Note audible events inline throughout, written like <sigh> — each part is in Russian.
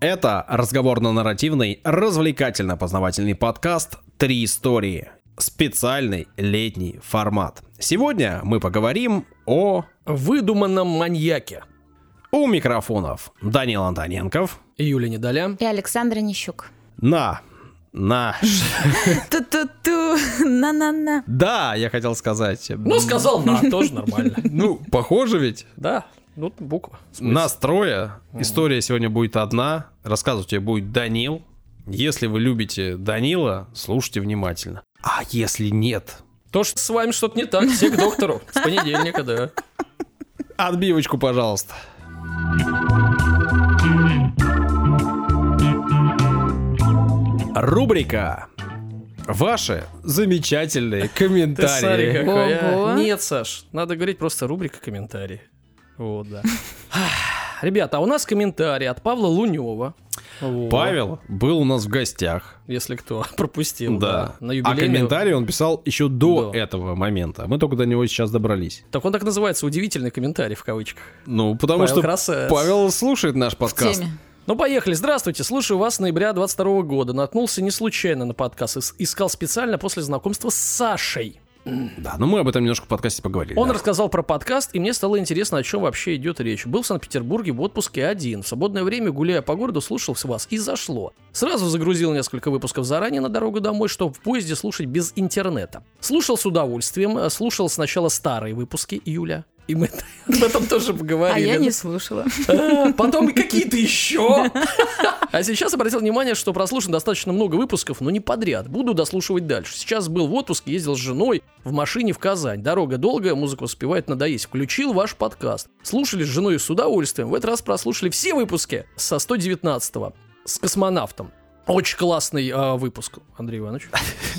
Это разговорно-нарративный, развлекательно-познавательный подкаст «Три истории». Специальный летний формат. Сегодня мы поговорим о... выдуманном маньяке. У микрофонов Данил Антоненков. Юлия Недоля. И Александра Нищук. На на. Ту-ту-ту, на-на-на. Да, я хотел сказать. Ну, сказал на, тоже нормально. Ну, похоже ведь. Да, ну, буква. Настроя. История сегодня будет одна. Рассказывать тебе будет Данил. Если вы любите Данила, слушайте внимательно. А если нет? То, что с вами что-то не так, все к доктору. С понедельника, да. Отбивочку, пожалуйста. Рубрика Ваши замечательные комментарии. Ты какая. Нет, Саш, надо говорить просто рубрика комментарии. Вот, да. <sighs> Ребята, а у нас комментарий от Павла Лунева. Вот. Павел был у нас в гостях. Если кто <laughs> пропустил. Да. да на А комментарий он писал еще до да. этого момента. Мы только до него сейчас добрались. Так он так называется, удивительный комментарий в кавычках. Ну, потому Павел что красавец. Павел слушает наш подкаст. Ну, поехали. Здравствуйте. Слушаю вас с ноября 22 года. Наткнулся не случайно на подкаст. Искал специально после знакомства с Сашей. <clears throat> Да, но мы об этом немножко в подкасте поговорили. Он да. рассказал про подкаст, и мне стало интересно, о чем вообще идет речь. Был в Санкт-Петербурге в отпуске один. В свободное время, гуляя по городу, слушал вас, и зашло. Сразу загрузил несколько выпусков заранее на дорогу домой, чтобы в поезде слушать без интернета. Слушал с удовольствием, слушал сначала старые выпуски июля, и мы об этом тоже поговорили. А я не слушала. А, потом и какие-то еще. А сейчас обратил внимание, что прослушано достаточно много выпусков, но не подряд. Буду дослушивать дальше. Сейчас был в отпуске, ездил с женой в машине в Казань. Дорога долгая, музыка успевает надоесть. Включил ваш подкаст. Слушали с женой с удовольствием. В этот раз прослушали все выпуски со 119-го. С космонавтом. Очень классный э, выпуск, Андрей Иванович.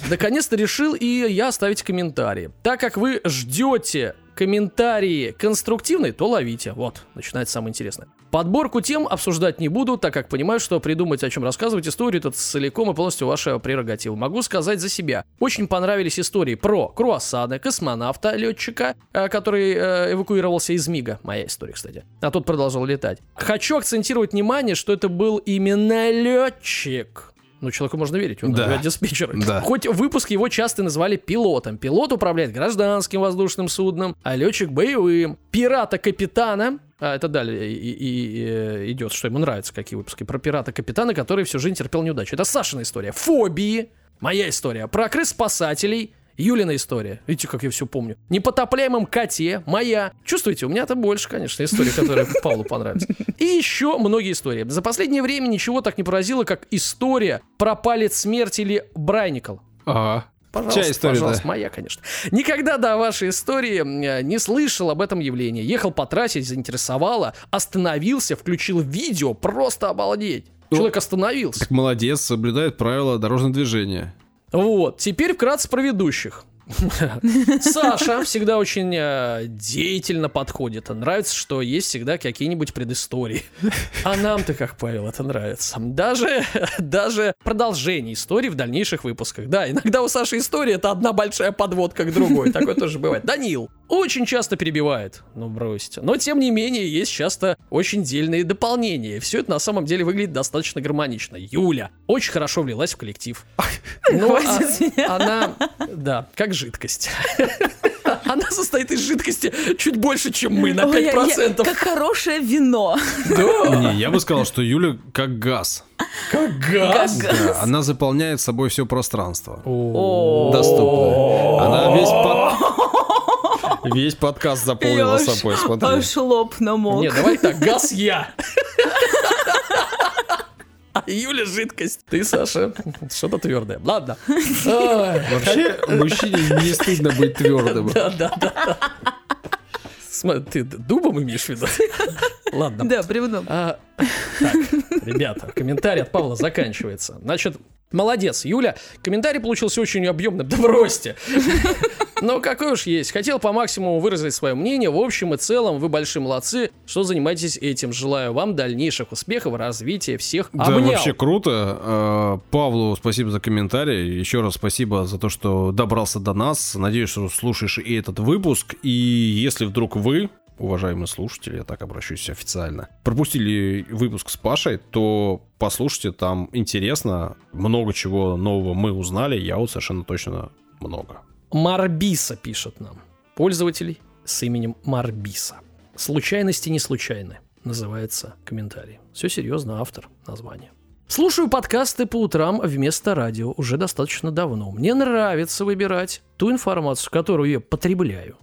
Наконец-то решил и я оставить комментарии. Так как вы ждете комментарии конструктивные, то ловите. Вот, начинается самое интересное. Подборку тем обсуждать не буду, так как понимаю, что придумать, о чем рассказывать историю, это целиком и полностью ваша прерогатива. Могу сказать за себя. Очень понравились истории про круассаны, космонавта, летчика, э, который э, эвакуировался из Мига. Моя история, кстати. А тот продолжал летать. Хочу акцентировать внимание, что это был именно летчик. Ну, человеку можно верить, он да. диспетчер. Да. Хоть выпуск его часто называли пилотом. Пилот управляет гражданским воздушным судном, а летчик боевым. Пирата-капитана а это далее и, и, и э, идет, что ему нравится, какие выпуски. Про пирата-капитана, который всю жизнь терпел неудачу. Это Сашина история. Фобии. Моя история. Про крыс-спасателей. Юлина история. Видите, как я все помню. Непотопляемом коте. Моя. Чувствуете, у меня-то больше, конечно, истории, которые Павлу понравились. И еще многие истории. За последнее время ничего так не поразило, как история про палец смерти или Брайникл. Ага. Пожалуйста, Чья история, пожалуйста, да? моя, конечно. Никогда до вашей истории э, не слышал об этом явлении. Ехал по трассе, заинтересовало, остановился, включил видео, просто обалдеть. Ну, Человек остановился. Так молодец, соблюдает правила дорожного движения. Вот, теперь вкратце про ведущих. <laughs> Саша всегда очень э, деятельно подходит. Нравится, что есть всегда какие-нибудь предыстории. А нам-то, как Павел, это нравится. Даже, <laughs> даже продолжение истории в дальнейших выпусках. Да, иногда у Саши история это одна большая подводка к другой. Такое тоже бывает. Данил очень часто перебивает. Ну, бросьте. Но, тем не менее, есть часто очень дельные дополнения. Все это на самом деле выглядит достаточно гармонично. Юля очень хорошо влилась в коллектив. Но а, она, да, как жидкость. <laughs> Она состоит из жидкости чуть больше, чем мы, на 5%. Ой, я, я, как хорошее вино. Да? Не, я бы сказал, что Юля как газ. Как газ? Как газ. Да, она заполняет собой все пространство. Доступное. Она весь под... <laughs> Весь подкаст заполнила собой, смотри. Аж лоб намок. Не, давай так, газ я. <laughs> Юля жидкость. Ты, Саша, что-то твердое. Ладно. Вообще, мужчине не стыдно быть твердым. Да, да, да. Смотри, ты дубом имеешь в виду? Ладно. Да, бревном. Так, ребята, комментарий от Павла заканчивается. Значит, Молодец, Юля. Комментарий получился очень объемным. Да бросьте. Но какой уж есть. Хотел по максимуму выразить свое мнение. В общем и целом, вы большие молодцы, что занимаетесь этим. Желаю вам дальнейших успехов, развития всех. Да, Обнял. вообще круто. А, Павлу спасибо за комментарий. Еще раз спасибо за то, что добрался до нас. Надеюсь, что слушаешь и этот выпуск. И если вдруг вы уважаемые слушатели, я так обращусь официально, пропустили выпуск с Пашей, то послушайте, там интересно, много чего нового мы узнали, я вот совершенно точно много. Марбиса пишет нам. Пользователь с именем Марбиса. Случайности не случайны, называется комментарий. Все серьезно, автор названия. Слушаю подкасты по утрам вместо радио уже достаточно давно. Мне нравится выбирать ту информацию, которую я потребляю.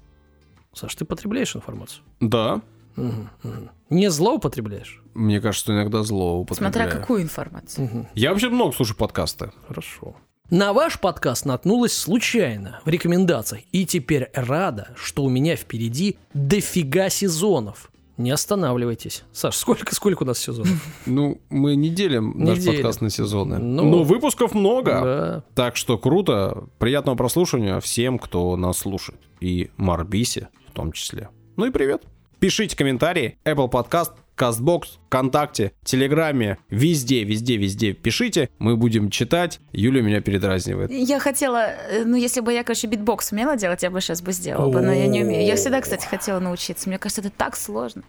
Саш, ты потребляешь информацию? Да, Мгм, мгм. Не злоупотребляешь? мне кажется, что иногда зло употребляю. Смотря какую информацию. Я вообще много слушаю подкасты. Хорошо. На ваш подкаст наткнулась случайно в рекомендациях и теперь рада, что у меня впереди дофига сезонов. Не останавливайтесь. Саш, сколько, сколько у нас сезонов? <laughs> Ну, мы не делим Не наш делим. подкаст на сезоны. Ну, Но выпусков много. Да. Так что круто. Приятного прослушивания всем, кто нас слушает. И Марбисе том числе. Ну и привет. Пишите комментарии. Apple Podcast, CastBox, ВКонтакте, Телеграме. Везде, везде, везде пишите. Мы будем читать. Юля меня передразнивает. Я хотела, э, ну, если бы я, конечно, битбокс умела делать, я бы сейчас бы сделала бы, но я не умею. Я всегда, кстати, хотела научиться. Мне кажется, это так сложно.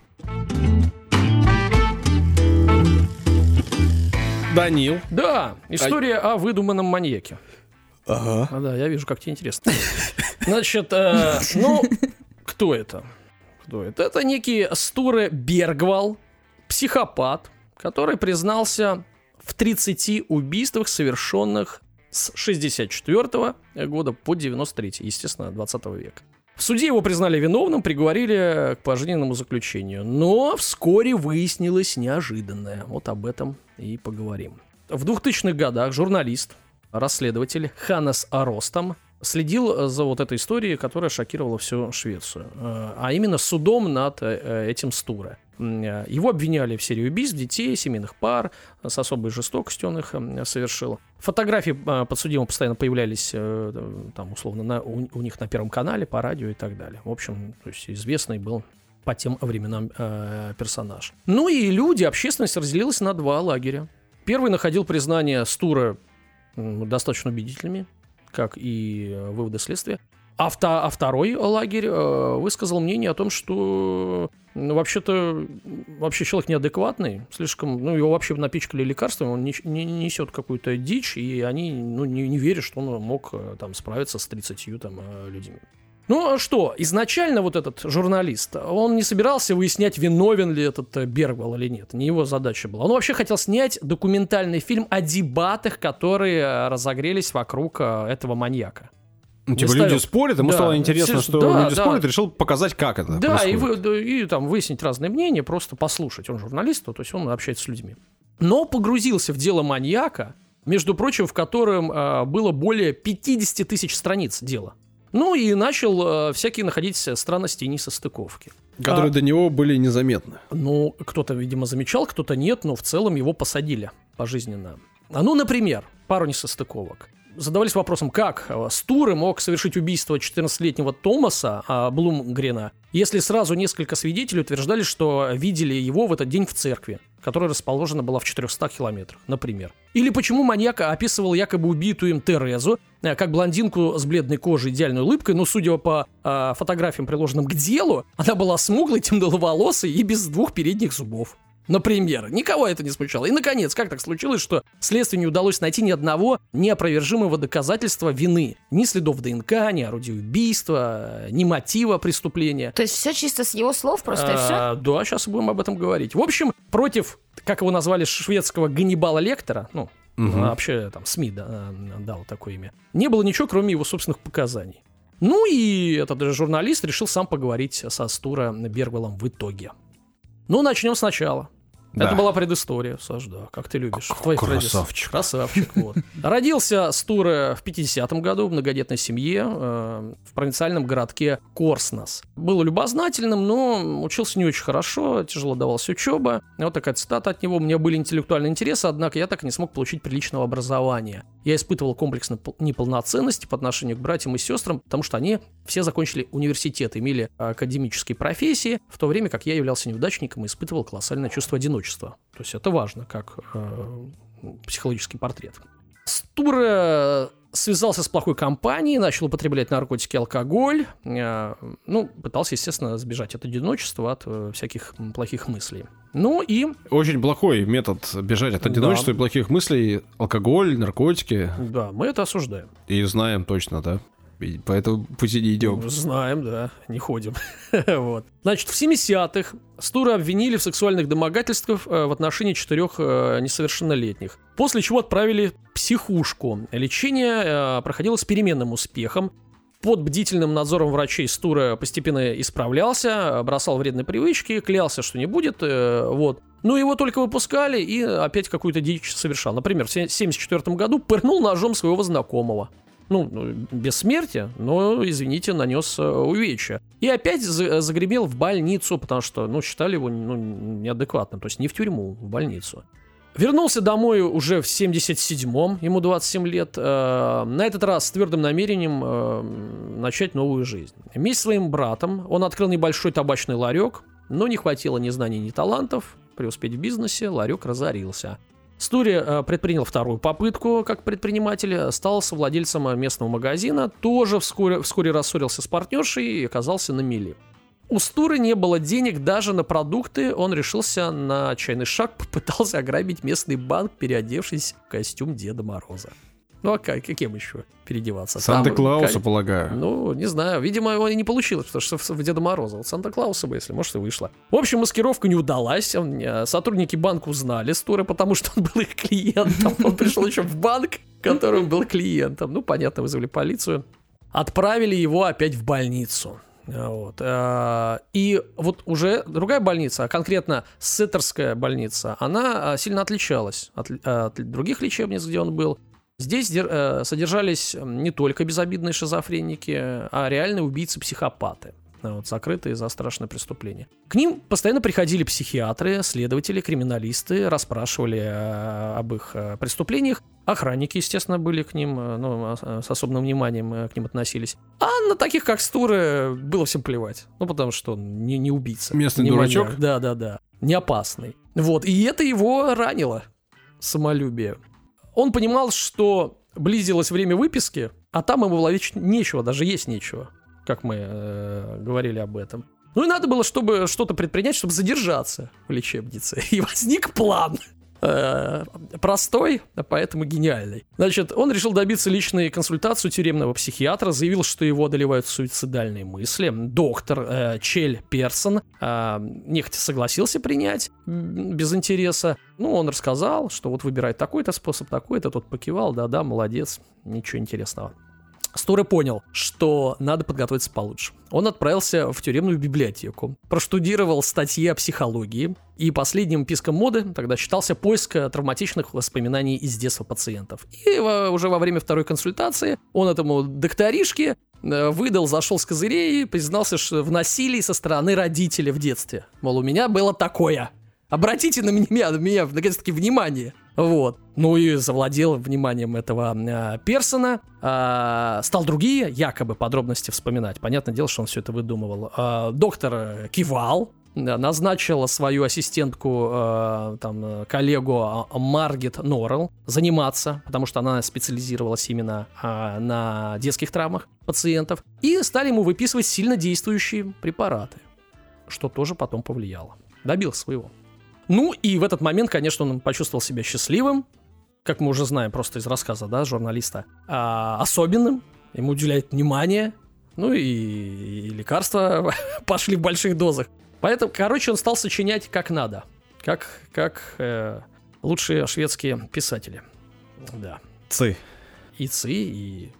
Данил. Да, история о выдуманном маньяке. Ага. А, да, я вижу, как тебе интересно. Значит, э, ну, кто это? Кто это? Это некий Стуре Бергвал, психопат, который признался в 30 убийствах, совершенных с 64 года по 93, естественно, 20 века. В суде его признали виновным, приговорили к пожизненному заключению. Но вскоре выяснилось неожиданное. Вот об этом и поговорим. В 2000-х годах журналист, расследователь Ханнес Аростам следил за вот этой историей, которая шокировала всю Швецию. Э, А именно судом над э, этим Стуре. Э, Его обвиняли в серии убийств детей, семейных пар, э, с особой жестокостью он их совершил. Фотографии э, подсудимого постоянно появлялись э, там, условно, на- у, у них на Первом канале, по радио и так далее. В общем, то есть известный был по тем временам э, персонаж. Ну и люди, общественность разделилась на два лагеря. Первый находил признание Стура достаточно убедительными, как и э, выводы следствия. А, вта- а второй лагерь э, высказал мнение о том, что ну, вообще-то вообще человек неадекватный, слишком, ну, его вообще напичкали лекарствами, он не, не- несет какую-то дичь, и они ну, не, не верят, что он мог э, там справиться с 30 там, э, людьми. Ну что, изначально вот этот журналист, он не собирался выяснять, виновен ли этот э, Бергвал или нет. Не его задача была. Он вообще хотел снять документальный фильм о дебатах, которые э, разогрелись вокруг э, этого маньяка. Ну, типа ставил. люди спорят, ему Да. стало интересно, что да, люди да. спорят, и решил показать, как это Да, и, происходит. вы- да, и там выяснить разные мнения, просто послушать. Он журналист, то есть он общается с людьми. Но погрузился в дело маньяка, между прочим, в котором э, было более 50 тысяч страниц дела. Ну и начал э, всякие находить странности и несостыковки. Которые А, до него были незаметны. ну, кто-то, видимо, замечал, кто-то нет, но в целом его посадили пожизненно. А ну, например, пару несостыковок. Задавались вопросом, как э, Стуры мог совершить убийство 14-летнего Томаса а, Блумгрена, если сразу несколько свидетелей утверждали, что видели его в этот день в церкви, которая расположена была в 400 километрах, например. Или почему маньяк описывал якобы убитую им Терезу, э, как блондинку с бледной кожей, идеальной улыбкой, но судя по э, фотографиям, приложенным к делу, она была смуглой, <laughs> темноволосой и без двух передних зубов. Например, никого это не смущало. И, наконец, как так случилось, что следствию не удалось найти ни одного неопровержимого доказательства вины? Ни следов ДНК, ни орудия убийства, ни мотива преступления. То есть все чисто с его слов просто, и все? А, Да, сейчас будем об этом говорить. В общем, против, как его назвали, шведского Ганнибала Лектора, ну, а, вообще там СМИ да, а, дал такое имя, не было ничего, кроме его собственных показаний. Ну и этот журналист решил сам поговорить со Стура Бергвелом в итоге. Ну, начнем сначала. Да. Это была предыстория, Саш, да, как ты любишь. в твоих красавчик. традициях. Красавчик, вот. <laughs> Родился Стура в 50-м году в многодетной семье э, в провинциальном городке Корснос. Был любознательным, но учился не очень хорошо, тяжело давалась учеба. Вот такая цитата от него. «У меня были интеллектуальные интересы, однако я так и не смог получить приличного образования. Я испытывал комплекс непол- неполноценности по отношению к братьям и сестрам, потому что они все закончили университет, имели академические профессии, в то время как я являлся неудачником и испытывал колоссальное чувство одиночества. То есть это важно, как э, психологический портрет. Стура связался с плохой компанией, начал употреблять наркотики и алкоголь. Э, ну, пытался, естественно, сбежать от одиночества, от э, всяких плохих мыслей. Ну и, Очень плохой метод бежать от одиночества и плохих мыслей. Алкоголь, наркотики. да, мы это осуждаем. И знаем точно, да? И по этому пути не идем. Знаем, да, не ходим. <laughs> вот. Значит, в 70-х Стура обвинили в сексуальных домогательствах э, в отношении четырех э, несовершеннолетних. После чего отправили психушку. Лечение э, проходило с переменным успехом. Под бдительным надзором врачей Стура постепенно исправлялся, бросал вредные привычки, клялся, что не будет. вот. Ну, его только выпускали и опять какую-то дичь совершал. Например, в 1974 году пырнул ножом своего знакомого. Ну, ну, без смерти, но, извините, нанес э, увечья. И опять за- загремел в больницу, потому что, ну, считали его ну, неадекватным. То есть не в тюрьму, в больницу. Вернулся домой уже в 77-м, ему 27 лет, э, на этот раз с твердым намерением э, начать новую жизнь. Вместе с своим братом он открыл небольшой табачный ларек, но не хватило ни знаний, ни талантов. Преуспеть в бизнесе, ларек разорился. Стури э, предпринял вторую попытку как предприниматель, стал совладельцем э, местного магазина, тоже вскоре, вскоре рассорился с партнершей и оказался на мели. У Стуры не было денег даже на продукты, он решился на отчаянный шаг, <laughs> попытался ограбить местный банк, переодевшись в костюм Деда Мороза. Ну а как, каким еще переодеваться? Санта-Клауса, полагаю. ну, не знаю. Видимо, его и не получилось, потому что в- Деда Мороза. Вот Санта-Клауса бы, если, может, и вышло. В общем, маскировка не удалась. Он, э, сотрудники банка узнали Стура, потому что он был их клиентом. Он пришел еще в банк, которым был клиентом. Ну, понятно, вызвали полицию. Отправили его опять в больницу. А, Вот. А, И вот уже другая больница, а конкретно Сеттерская больница, она сильно отличалась от, от других лечебниц, где он был. Здесь э, содержались не только безобидные шизофреники, а реальные убийцы-психопаты. а, Вот, закрытые за страшное преступление. К ним постоянно приходили психиатры, следователи, криминалисты, расспрашивали э, об их э, преступлениях. Охранники, естественно, были к ним, э, ну, а- с особым вниманием э, к ним относились. А на таких, как Стуры, было всем плевать. Ну, потому что он не, не убийца. Местный не дурачок? маньяк. Да, да, да. Не опасный. Вот. И это его ранило. Самолюбие. Он понимал, что близилось время выписки, а там ему ловить нечего, даже есть нечего, как мы э, говорили об этом. Ну и надо было, чтобы что-то предпринять, чтобы задержаться в лечебнице. <laughs> И возник план. Э, Простой, а поэтому гениальный. Значит, он решил добиться личной консультации у тюремного психиатра, заявил, что его одолевают суицидальные мысли. Доктор э, Чель Персон э, нехотя согласился принять без интереса. Ну, он рассказал, что вот выбирает такой-то способ, такой-то. Тот покивал, да-да, молодец, ничего интересного. Стуры понял, что надо подготовиться получше. Он отправился в тюремную библиотеку, проштудировал статьи о психологии, и последним писком моды тогда считался поиск э, травматичных воспоминаний из детства пациентов. И уже во время второй консультации он этому докторишке э, выдал, зашел с козырей и признался что в насилии со стороны родителей в детстве. Мол, у меня было такое. Обратите на меня, на меня наконец-таки внимание. Вот. Ну и завладел вниманием этого э, Персона. А, стал другие якобы подробности вспоминать. Понятное дело, что он все это выдумывал. А, доктор э, кивал, да, назначила свою ассистентку, э, там, э, коллегу Маргет Норрелл заниматься, потому что она специализировалась именно а, на детских травмах пациентов, и стали ему выписывать сильно действующие препараты, что тоже потом повлияло. Добился своего. Ну и в этот момент, конечно, он почувствовал себя счастливым, как мы уже знаем просто из рассказа, да, журналиста, а, особенным, ему уделяет внимание, ну и, и лекарства <laughs> пошли в больших дозах. Поэтому, короче, он стал сочинять как надо, как, как э, лучшие шведские писатели. Да. Цы. И ЦИ, и,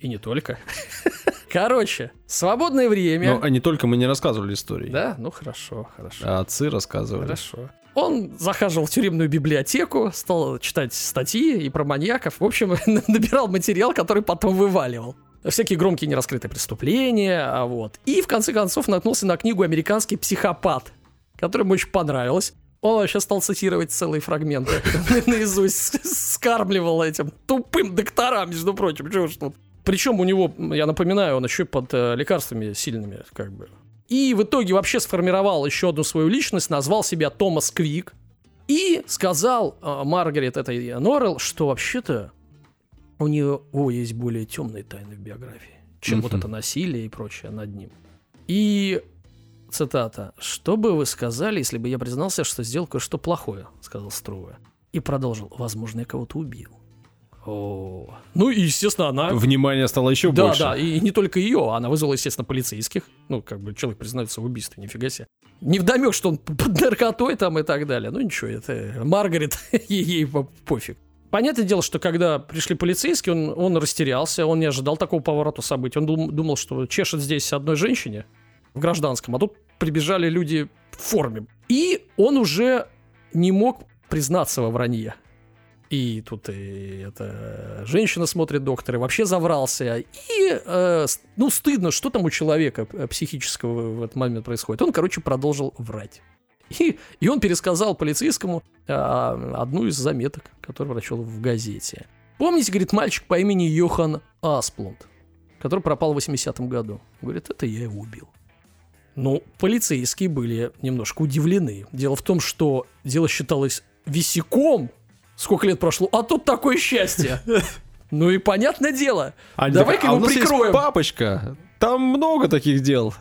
и не только. <laughs> Короче, свободное время. Но а не только мы не рассказывали истории. Да, ну хорошо, хорошо. А отцы рассказывали. Хорошо. Он захаживал в тюремную библиотеку, стал читать статьи и про маньяков. В общем, <laughs> набирал материал, который потом вываливал. Всякие громкие нераскрытые преступления, а вот. И в конце концов наткнулся на книгу «Американский психопат», которая ему очень понравилась. Он вообще стал цитировать целые фрагменты <laughs> наизусть, скармливал этим тупым докторам, между прочим. Чего тут. Причем у него, я напоминаю, он еще под э, лекарствами сильными, как бы. И в итоге вообще сформировал еще одну свою личность, назвал себя Томас Квик. И сказал э, Маргарет этой Норрелл, что вообще-то у него есть более темные тайны в биографии, чем вот это насилие и прочее над ним. И цитата. «Что бы вы сказали, если бы я признался, что сделал кое-что плохое?» — сказал Струве. И продолжил. «Возможно, я кого-то убил». Ну и, естественно, она... Внимание стало еще Да, больше. да, и не только ее, она вызвала, естественно, полицейских. Ну, как бы человек признается в убийстве, нифига себе. Не вдомек, что он под наркотой там и так далее. Ну ничего, это Маргарет, <laughs> ей, ей по- пофиг. Понятное дело, что когда пришли полицейские, он, он растерялся, он не ожидал такого поворота событий. Он дум- думал, что чешет здесь одной женщине в гражданском, а тут прибежали люди в форме. И он уже не мог признаться во вранье. И тут и эта женщина смотрит доктор, и вообще заврался. И, э, ну, стыдно, что там у человека э, психического в этот момент происходит. Он, короче, продолжил врать. И, и он пересказал полицейскому а, одну из заметок, которую прочел в газете. Помните, говорит, мальчик по имени Йохан Асплунд, который пропал в 80-м году? Говорит, это я его убил. Ну, полицейские были немножко удивлены. Дело в том, что дело считалось висяком. Сколько лет прошло, а тут такое счастье. <laughs> Ну и понятное дело. Давай-ка «А его прикроем. папочка, там много таких дел.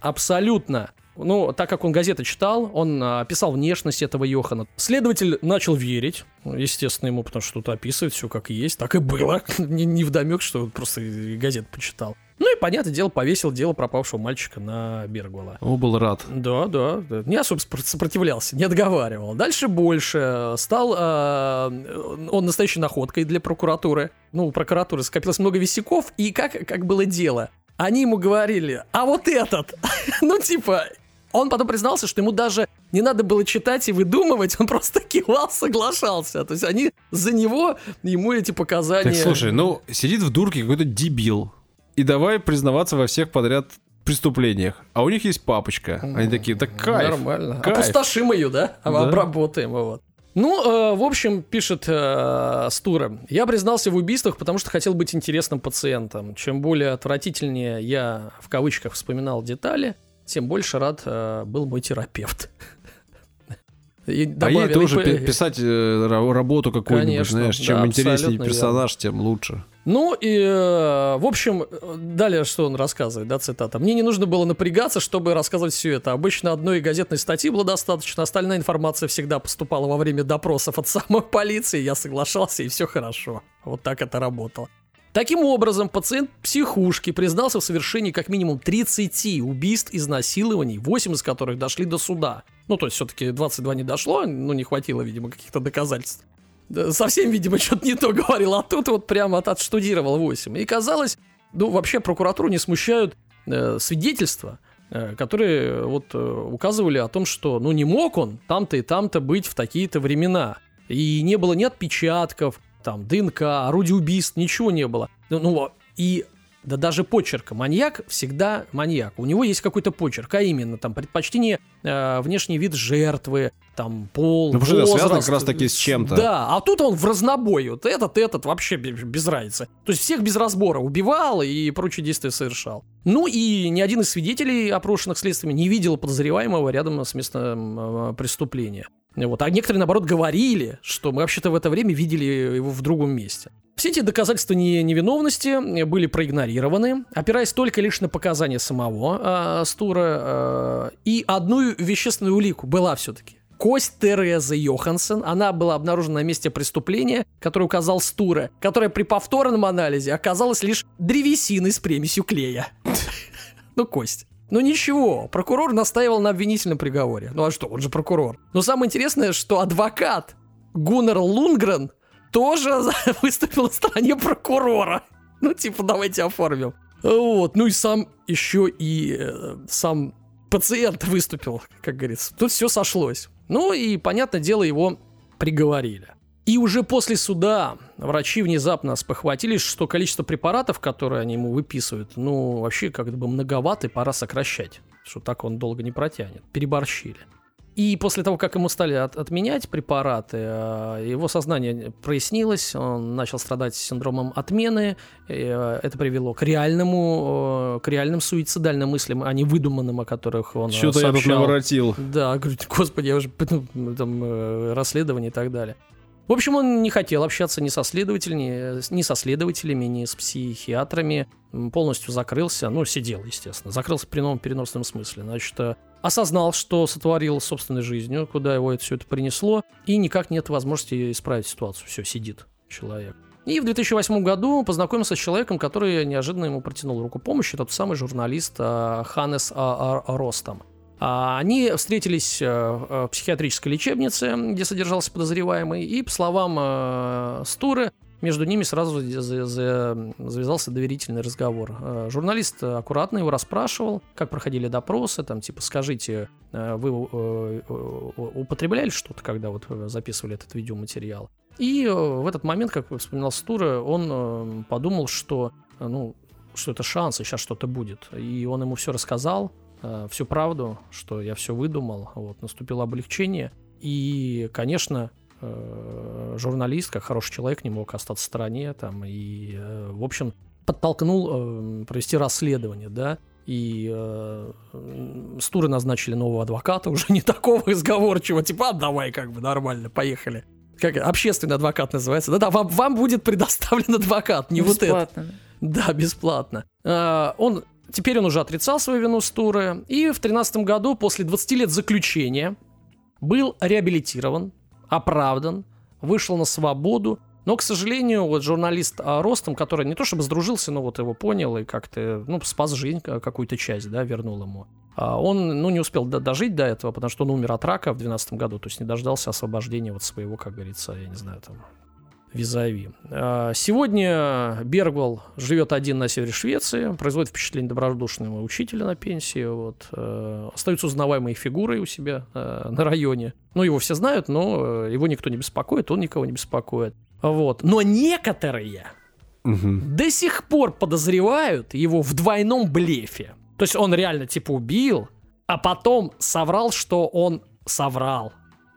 Абсолютно. Ну, так как он газеты читал, он а, описал внешность этого Йохана. Следователь начал верить, естественно, ему, потому что тут описывает все как есть. Так и было. <laughs> не, не вдомек, что просто газет почитал. Ну и, понятное дело, повесил дело пропавшего мальчика на Бергвала. О, был рад. Да, да, да. Не особо сопротивлялся, не отговаривал. Дальше больше. Стал э, он настоящей находкой для прокуратуры. Ну, у прокуратуры скопилось много висяков, и как, как было дело? Они ему говорили, а вот этот, <laughs> ну, типа, он потом признался, что ему даже не надо было читать и выдумывать, он просто кивал, соглашался. То есть они за него ему эти показания... Так слушай, ну сидит в дурке какой-то дебил. И давай признаваться во всех подряд преступлениях. А у них есть папочка. Они такие, так кайф. Нормально. кайф». Опустошим ее, да? А Да. Обработаем его. Ну, э, в общем, пишет э, Стура, я признался в убийствах, потому что хотел быть интересным пациентом. Чем более отвратительнее я, в кавычках, вспоминал детали, тем больше рад э, был мой терапевт. И А ей добавил, тоже и писать э, ра- работу какую-нибудь, знаешь, чем да, интереснее персонаж, тем лучше. Ну и, э, в общем, э, далее что он рассказывает, да, цитата. «Мне не нужно было напрягаться, чтобы рассказывать все это. Обычно одной газетной статьи было достаточно, остальная информация всегда поступала во время допросов от самой <laughs> полиции, я соглашался, и все хорошо. Вот так это работало. Таким образом, пациент психушки признался в совершении как минимум 30 убийств, изнасилований, 8 из которых дошли до суда. Ну, то есть, все-таки 22 не дошло, ну, не хватило, видимо, каких-то доказательств. Совсем, видимо, <laughs> что-то не то говорил, а тут вот прямо от, отштудировал 8. И казалось, ну, вообще прокуратуру не смущают э, свидетельства, э, которые вот э, указывали о том, что, ну, не мог он там-то и там-то быть в такие-то времена. И не было ни отпечатков, там, ДНК, орудий убийств, ничего не было. Ну, Ну, и да даже почерка. Маньяк всегда маньяк. У него есть какой-то почерк, а именно там предпочтение, э, внешний вид жертвы, там пол, Ну, потому что это связано как раз-таки с чем-то. Да, а тут он в разнобой. Вот этот, этот вообще бе- без разницы. То есть всех без разбора убивал и прочие действия совершал. Ну и ни один из свидетелей, опрошенных следствием, не видел подозреваемого рядом с местом э, преступления. Вот. А некоторые, наоборот, говорили, что мы вообще-то в это время видели его в другом месте. Все эти доказательства не- невиновности были проигнорированы, опираясь только лишь на показания самого э, Стура. э, и одну вещественную улику была все-таки. Кость Терезы Йоханссон, она была обнаружена на месте преступления, который указал Стура, которая при повторном анализе оказалась лишь древесиной с примесью клея. <laughs> Ну, кость. Ну ничего, прокурор настаивал на обвинительном приговоре. Ну а что, он же прокурор. Но самое интересное, что адвокат Гуннер Лунгрен тоже <laughs> выступил на стороне прокурора. Ну типа давайте оформим. Вот, ну и сам еще и э, сам пациент выступил, как говорится. Тут все сошлось. Ну и, понятное дело, его приговорили. И уже после суда врачи внезапно спохватились, что количество препаратов, которые они ему выписывают, ну, вообще как бы многовато, и пора сокращать, что так он долго не протянет. Переборщили. И после того, как ему стали от- отменять препараты, э, его сознание прояснилось, он начал страдать синдромом отмены, э, это привело к реальному, э, к реальным суицидальным мыслям, а не выдуманным, о которых он Что-то я тут наворотил. Да, говорю, господи, я уже ну, там расследование и так далее. В общем, он не хотел общаться ни со следователями, ни со следователями, ни с психиатрами. Полностью закрылся, ну, сидел, естественно. Закрылся в прямом переносном смысле. Значит, осознал, что сотворил собственной жизнью, куда его это все это принесло, и никак нет возможности исправить ситуацию. Все, сидит человек. И в 2008 году познакомился с человеком, который неожиданно ему протянул руку помощи, тот самый журналист э, Ханес Ростом. А, они встретились э, в психиатрической лечебнице, где содержался подозреваемый, и, по словам э, Стуры, между ними сразу завязался доверительный разговор. Э, журналист аккуратно его расспрашивал, как проходили допросы, там, типа, скажите, вы употребляли что-то, когда вот записывали этот видеоматериал? И в этот момент, как вспоминал Стура, он подумал, что, ну, что это шанс, и сейчас что-то будет. И он ему все рассказал, э, всю правду, что я все выдумал, вот, наступило облегчение. И, конечно, э, журналист, как хороший человек, не мог остаться в стороне, там, и, э, в общем, подтолкнул э, провести расследование, да, и э, Стуры назначили нового адвоката, <laughs> уже не такого изговорчивого, типа, а, давай, как бы, нормально, поехали. Как общественный адвокат называется. Да-да, вам, вам будет предоставлен адвокат, не бесплатно. вот это. Да, бесплатно. Э, он Теперь он уже отрицал свою вину с туры. И в 2013 году, после 20 лет заключения, был реабилитирован, оправдан, вышел на свободу. Но, к сожалению, вот журналист а, Ростом, который не то чтобы сдружился, но вот его понял и как-то, ну, спас жизнь какую-то часть, да, вернул ему. А он, ну, не успел дожить до этого, потому что он умер от рака в 2012 году, то есть не дождался освобождения вот своего, как говорится, я не знаю, там, визави. А, сегодня Бергвал живет один на севере Швеции, производит впечатление добродушного учителя на пенсии, вот, э, остаются узнаваемой фигурой у себя э, на районе. Ну, его все знают, но э, его никто не беспокоит, он никого не беспокоит. Вот. Но некоторые угу. до сих пор подозревают его в двойном блефе. То есть он реально типа убил, а потом соврал, что он соврал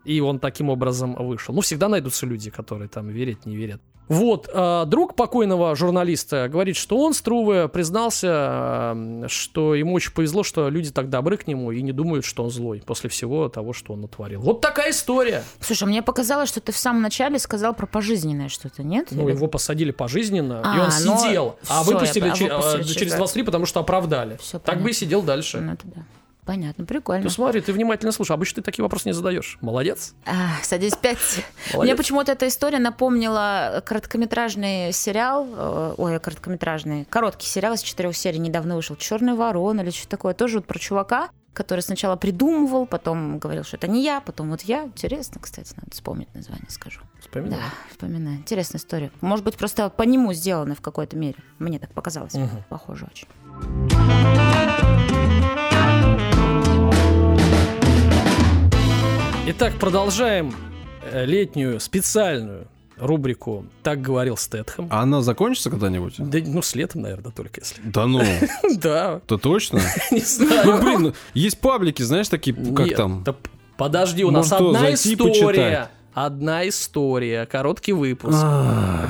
и он таким образом вышел. Ну, всегда найдутся люди, которые там верят, не верят. Вот, э, друг покойного журналиста говорит, что он, Струве, признался, э, что ему очень повезло, что люди так добры к нему и не думают, что он злой после всего того, что он натворил. Вот такая история. Слушай, мне показалось, что ты в самом начале сказал про пожизненное что-то, нет? Ну, Или... его посадили пожизненно, а, и он ну, сидел, а выпустили, я, а выпустили через 23, потому что оправдали. Все так понятно. бы и сидел дальше. Ну, это да. Понятно, прикольно. Ты смотри, ты внимательно слушай. Обычно ты такие вопросы не задаешь. Молодец. А, садись пять. Мне почему-то эта история напомнила короткометражный сериал, э, ой, короткометражный, короткий сериал из четырех серий недавно вышел, «Черный ворон» или что такое, тоже вот про чувака, который сначала придумывал, потом говорил, что это не я, потом вот я. Интересно, кстати, надо вспомнить название, скажу. Вспоминаю. Да, вспоминаю. Интересная история. Может быть, просто по нему сделано в какой-то мере. Мне так показалось. Угу. Похоже очень. Итак, продолжаем э, летнюю специальную рубрику «Так говорил Стэтхэм». А она закончится когда-нибудь? Да, ну, с летом, наверное, только если. Да ну? <laughs> Да. То точно? <laughs> Не знаю. Ну, блин, есть паблики, знаешь, такие, как там? Подожди, у нас одна история одна история, короткий выпуск.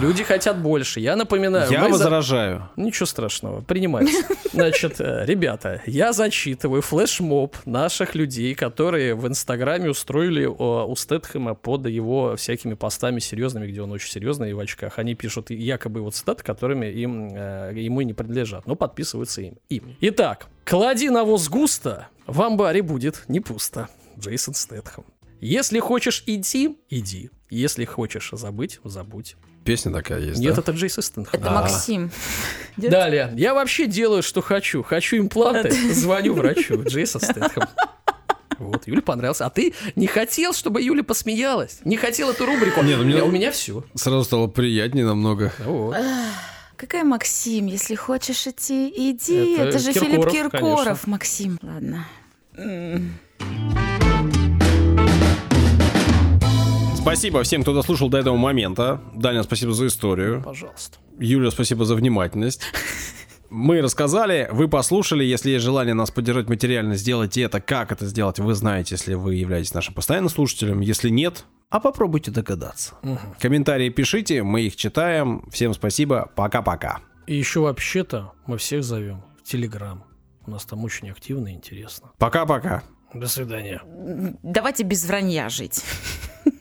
Люди хотят больше. Я напоминаю. Я возражаю. За... Ничего страшного, принимайте. <laughs> Значит, э, ребята, я зачитываю флешмоб наших людей, которые в Инстаграме устроили у Стэтхэма под его всякими постами серьезными, где он очень серьезный и в очках. Они пишут якобы вот цитаты, которыми им, э, ему и не принадлежат, но подписываются им. им. Итак, клади навоз густо, в амбаре будет не пусто. Джейсон Стэтхэм. Если хочешь идти, иди. Если хочешь забыть, забудь. Песня такая есть, Нет, да? это Джейс Стэнхэм. Это. Максим. <laughs> Далее. Я вообще делаю, что хочу. Хочу импланты, звоню врачу. Джейсон Стэнхэм. Вот, Юле понравился. А ты не хотел, чтобы Юля посмеялась? Не хотел эту рубрику? Нет, у меня, у меня все. Сразу стало приятнее намного. Вот. Какая Максим? Если хочешь идти, иди. Это, Это же Киркоров, Филипп Киркоров, конечно. Максим. Ладно. Спасибо всем, кто дослушал до этого момента. Даня, спасибо за историю. Пожалуйста. Юля, спасибо за внимательность. Мы рассказали, вы послушали. Если есть желание нас поддержать материально, сделайте это. Как это сделать, вы знаете, если вы являетесь нашим постоянным слушателем. Если нет, а попробуйте догадаться. Угу. Комментарии пишите, мы их читаем. Всем спасибо, пока-пока. И еще вообще-то мы всех зовем в Телеграм. У нас там очень активно и интересно. Пока-пока. До свидания. Давайте без вранья жить. <laughs>